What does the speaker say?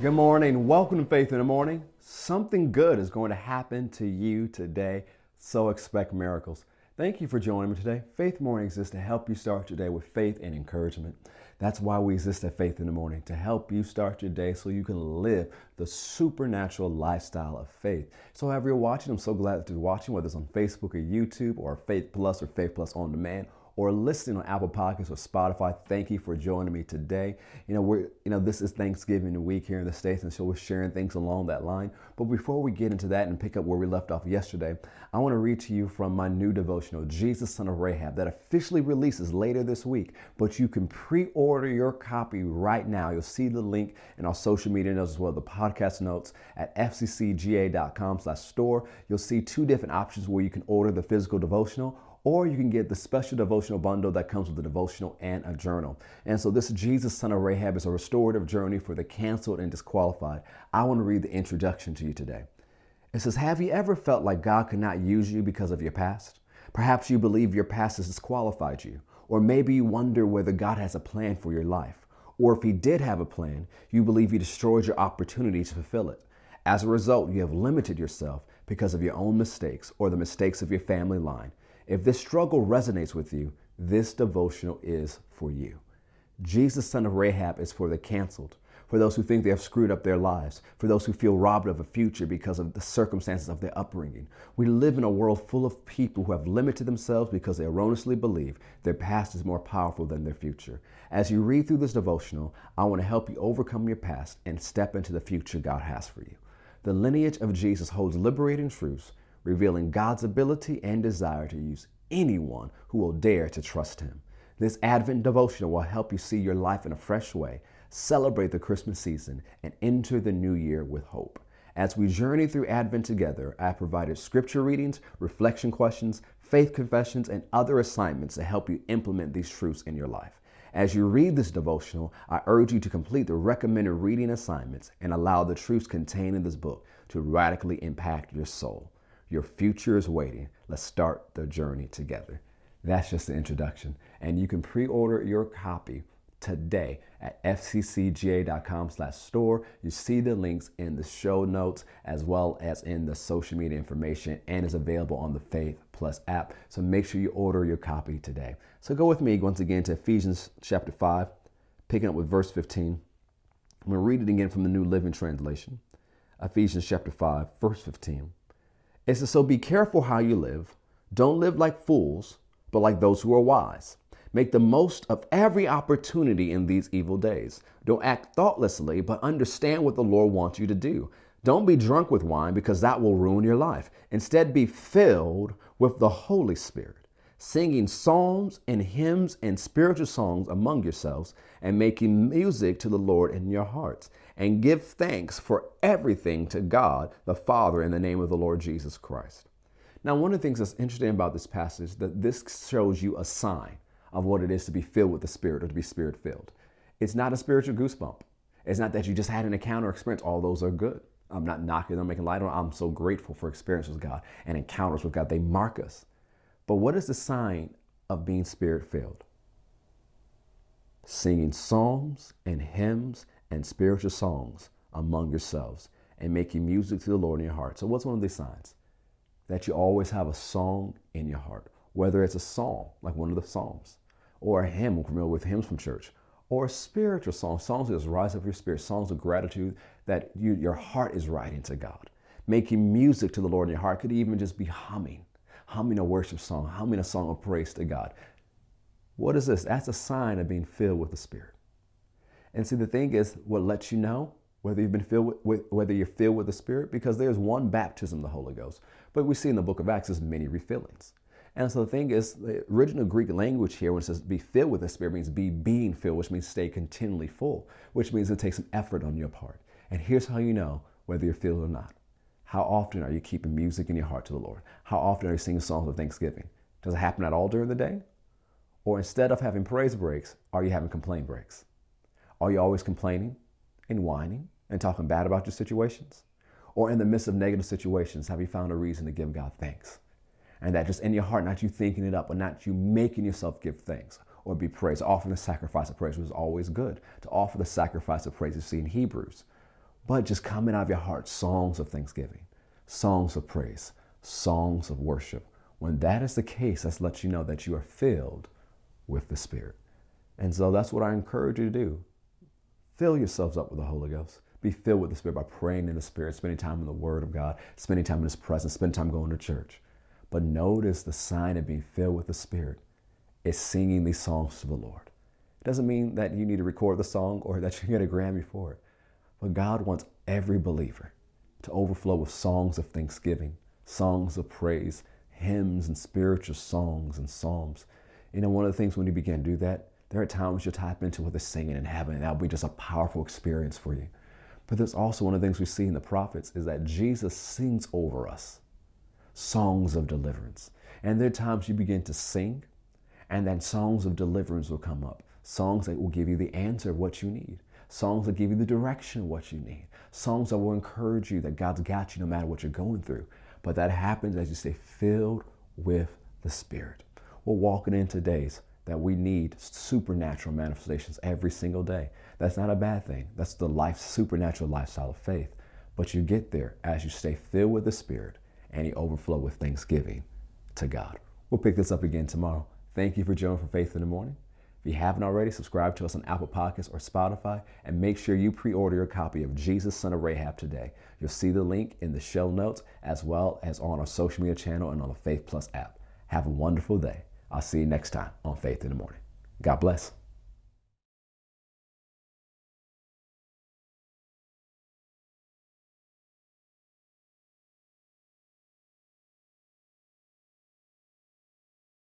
Good morning. Welcome to Faith in the Morning. Something good is going to happen to you today, so expect miracles. Thank you for joining me today. Faith Morning exists to help you start your day with faith and encouragement. That's why we exist at Faith in the Morning, to help you start your day so you can live the supernatural lifestyle of faith. So, however you're watching, I'm so glad that you're watching, whether it's on Facebook or YouTube or Faith Plus or Faith Plus On Demand or listening on Apple Podcasts or Spotify, thank you for joining me today. You know, we're you know this is Thanksgiving week here in the states, and so we're sharing things along that line. But before we get into that and pick up where we left off yesterday, I want to read to you from my new devotional, Jesus, Son of Rahab, that officially releases later this week. But you can pre-order your copy right now. You'll see the link in our social media notes as well, as the podcast notes at fccga.com/store. You'll see two different options where you can order the physical devotional or you can get the special devotional bundle that comes with a devotional and a journal. And so, this Jesus, son of Rahab, is a restorative journey for the canceled and disqualified. I want to read the introduction to you today. It says, Have you ever felt like God could not use you because of your past? Perhaps you believe your past has disqualified you, or maybe you wonder whether God has a plan for your life. Or if He did have a plan, you believe He destroyed your opportunity to fulfill it. As a result, you have limited yourself because of your own mistakes or the mistakes of your family line. If this struggle resonates with you, this devotional is for you. Jesus, son of Rahab, is for the canceled, for those who think they have screwed up their lives, for those who feel robbed of a future because of the circumstances of their upbringing. We live in a world full of people who have limited themselves because they erroneously believe their past is more powerful than their future. As you read through this devotional, I want to help you overcome your past and step into the future God has for you. The lineage of Jesus holds liberating truths revealing God's ability and desire to use anyone who will dare to trust Him. This Advent devotional will help you see your life in a fresh way, celebrate the Christmas season, and enter the new year with hope. As we journey through Advent together, I provided scripture readings, reflection questions, faith confessions, and other assignments to help you implement these truths in your life. As you read this devotional, I urge you to complete the recommended reading assignments and allow the truths contained in this book to radically impact your soul. Your future is waiting. Let's start the journey together. That's just the introduction. And you can pre-order your copy today at fccga.com slash store. You see the links in the show notes as well as in the social media information and is available on the Faith Plus app. So make sure you order your copy today. So go with me once again to Ephesians chapter 5, picking up with verse 15. I'm going to read it again from the New Living Translation. Ephesians chapter 5, verse 15. It says, So be careful how you live. Don't live like fools, but like those who are wise. Make the most of every opportunity in these evil days. Don't act thoughtlessly, but understand what the Lord wants you to do. Don't be drunk with wine because that will ruin your life. Instead, be filled with the Holy Spirit singing psalms and hymns and spiritual songs among yourselves, and making music to the Lord in your hearts. And give thanks for everything to God the Father in the name of the Lord Jesus Christ. Now, one of the things that's interesting about this passage is that this shows you a sign of what it is to be filled with the Spirit or to be Spirit filled. It's not a spiritual goosebump. It's not that you just had an encounter or experience. All those are good. I'm not knocking them, making light on. I'm so grateful for experiences with God and encounters with God. They mark us. But what is the sign of being spirit filled? Singing psalms and hymns and spiritual songs among yourselves and making music to the Lord in your heart. So, what's one of these signs? That you always have a song in your heart, whether it's a song, like one of the Psalms, or a hymn, familiar with hymns from church, or a spiritual song, songs that just rise up your spirit, songs of gratitude that you, your heart is writing to God. Making music to the Lord in your heart could even just be humming humming a worship song, humming a song of praise to God. What is this? That's a sign of being filled with the Spirit. And see, the thing is, what lets you know whether you've been filled with, with, whether you're filled with the Spirit, because there's one baptism, the Holy Ghost. But we see in the book of Acts there's many refillings. And so the thing is, the original Greek language here, when it says be filled with the Spirit, means be being filled, which means stay continually full, which means it takes some effort on your part. And here's how you know whether you're filled or not. How often are you keeping music in your heart to the Lord? How often are you singing songs of thanksgiving? Does it happen at all during the day? Or instead of having praise breaks, are you having complaint breaks? Are you always complaining and whining and talking bad about your situations? Or in the midst of negative situations, have you found a reason to give God thanks? And that just in your heart, not you thinking it up, but not you making yourself give thanks or be praised, offering the sacrifice of praise, is always good. To offer the sacrifice of praise you see in Hebrews but just coming out of your heart songs of thanksgiving, songs of praise, songs of worship. When that is the case, that's let you know that you are filled with the Spirit. And so that's what I encourage you to do. Fill yourselves up with the Holy Ghost. Be filled with the Spirit by praying in the Spirit, spending time in the Word of God, spending time in His presence, spending time going to church. But notice the sign of being filled with the Spirit is singing these songs to the Lord. It doesn't mean that you need to record the song or that you get a Grammy for it. But God wants every believer to overflow with songs of thanksgiving, songs of praise, hymns and spiritual songs and psalms. You know, one of the things when you begin to do that, there are times you'll tap into what they're singing in heaven, and that'll be just a powerful experience for you. But there's also one of the things we see in the prophets is that Jesus sings over us songs of deliverance. And there are times you begin to sing, and then songs of deliverance will come up. Songs that will give you the answer of what you need. Songs that give you the direction of what you need. Songs that will encourage you that God's got you no matter what you're going through. But that happens as you stay filled with the Spirit. We're walking into days that we need supernatural manifestations every single day. That's not a bad thing. That's the life supernatural lifestyle of faith. But you get there as you stay filled with the Spirit and you overflow with thanksgiving to God. We'll pick this up again tomorrow. Thank you for joining for Faith in the Morning. If you haven't already, subscribe to us on Apple Podcasts or Spotify and make sure you pre order your copy of Jesus, Son of Rahab today. You'll see the link in the show notes as well as on our social media channel and on the Faith Plus app. Have a wonderful day. I'll see you next time on Faith in the Morning. God bless.